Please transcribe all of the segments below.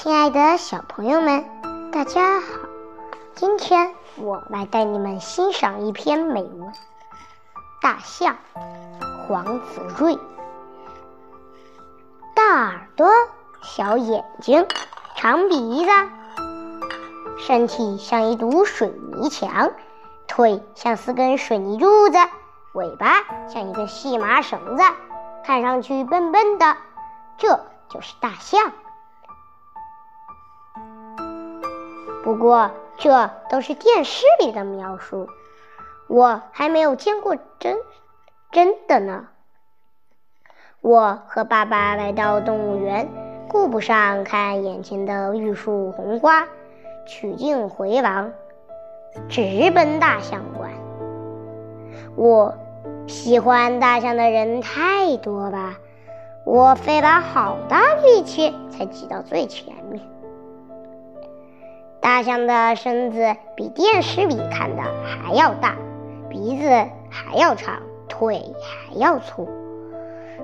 亲爱的小朋友们，大家好！今天我来带你们欣赏一篇美文《大象》，黄子睿。大耳朵，小眼睛，长鼻子，身体像一堵水泥墙，腿像四根水泥柱子，尾巴像一根细麻绳子，看上去笨笨的，这就是大象。不过，这都是电视里的描述，我还没有见过真真的呢。我和爸爸来到动物园，顾不上看眼前的玉树红花，取径回廊，直奔大象馆。我喜欢大象的人太多吧，我费了好大力气才挤到最前面。大象的身子比电视里看的还要大，鼻子还要长，腿还要粗。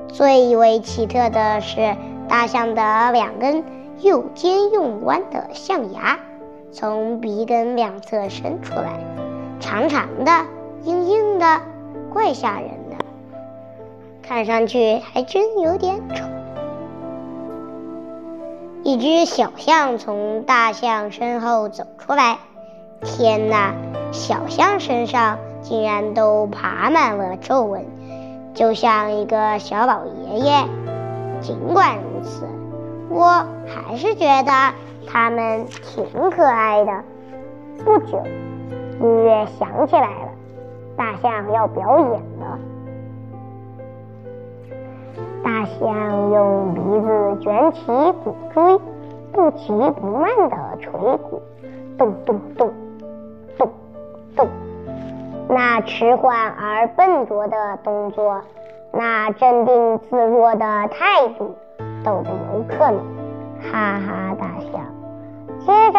最为奇特的是，大象的两根又尖又弯的象牙从鼻根两侧伸出来，长长的、硬硬的，怪吓人的，看上去还真有点丑。一只小象从大象身后走出来，天哪！小象身上竟然都爬满了皱纹，就像一个小老爷爷。尽管如此，我还是觉得它们挺可爱的。不久，音乐响起来了，大象要表演了。大象用鼻子卷起鼓锥，不急不慢地捶鼓，咚咚咚，咚咚。那迟缓而笨拙的动作，那镇定自若的态度，逗得游客们哈哈大笑。接着，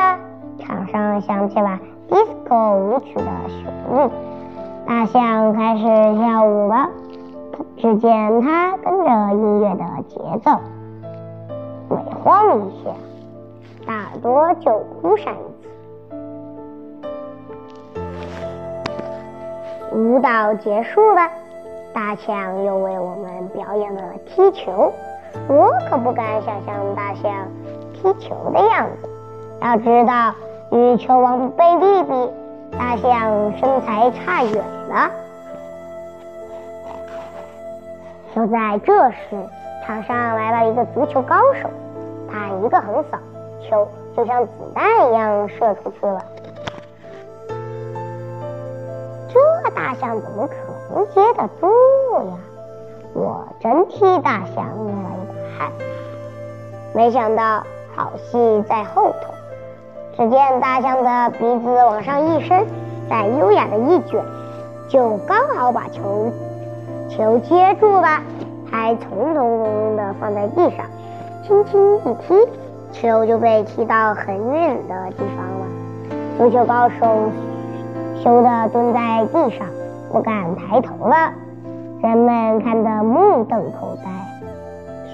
场上响起了 disco 舞曲的旋律，大象开始跳舞了。只见他跟着音乐的节奏，每晃一下，大耳朵就哭上一次。舞蹈结束了，大象又为我们表演了踢球。我可不敢想象大象踢球的样子。要知道，与球王贝利比，大象身材差远了。就在这时，场上来了一个足球高手，他一个横扫，球就像子弹一样射出去了。这大象怎么可能接得住呀？我真替大象捏了一把汗。没想到好戏在后头，只见大象的鼻子往上一伸，再优雅的一卷，就刚好把球。球接住了，还从容不迫地放在地上，轻轻一踢，球就被踢到很远的地方了。足球高手羞得蹲在地上，不敢抬头了。人们看得目瞪口呆，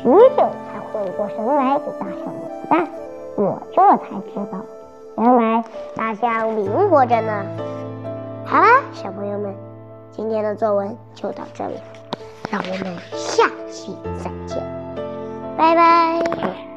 许久才回过神来给大象抹蛋。我这才知道，原来大象灵活着呢。好啦，小朋友们。今天的作文就到这里让我们下期再见拜拜。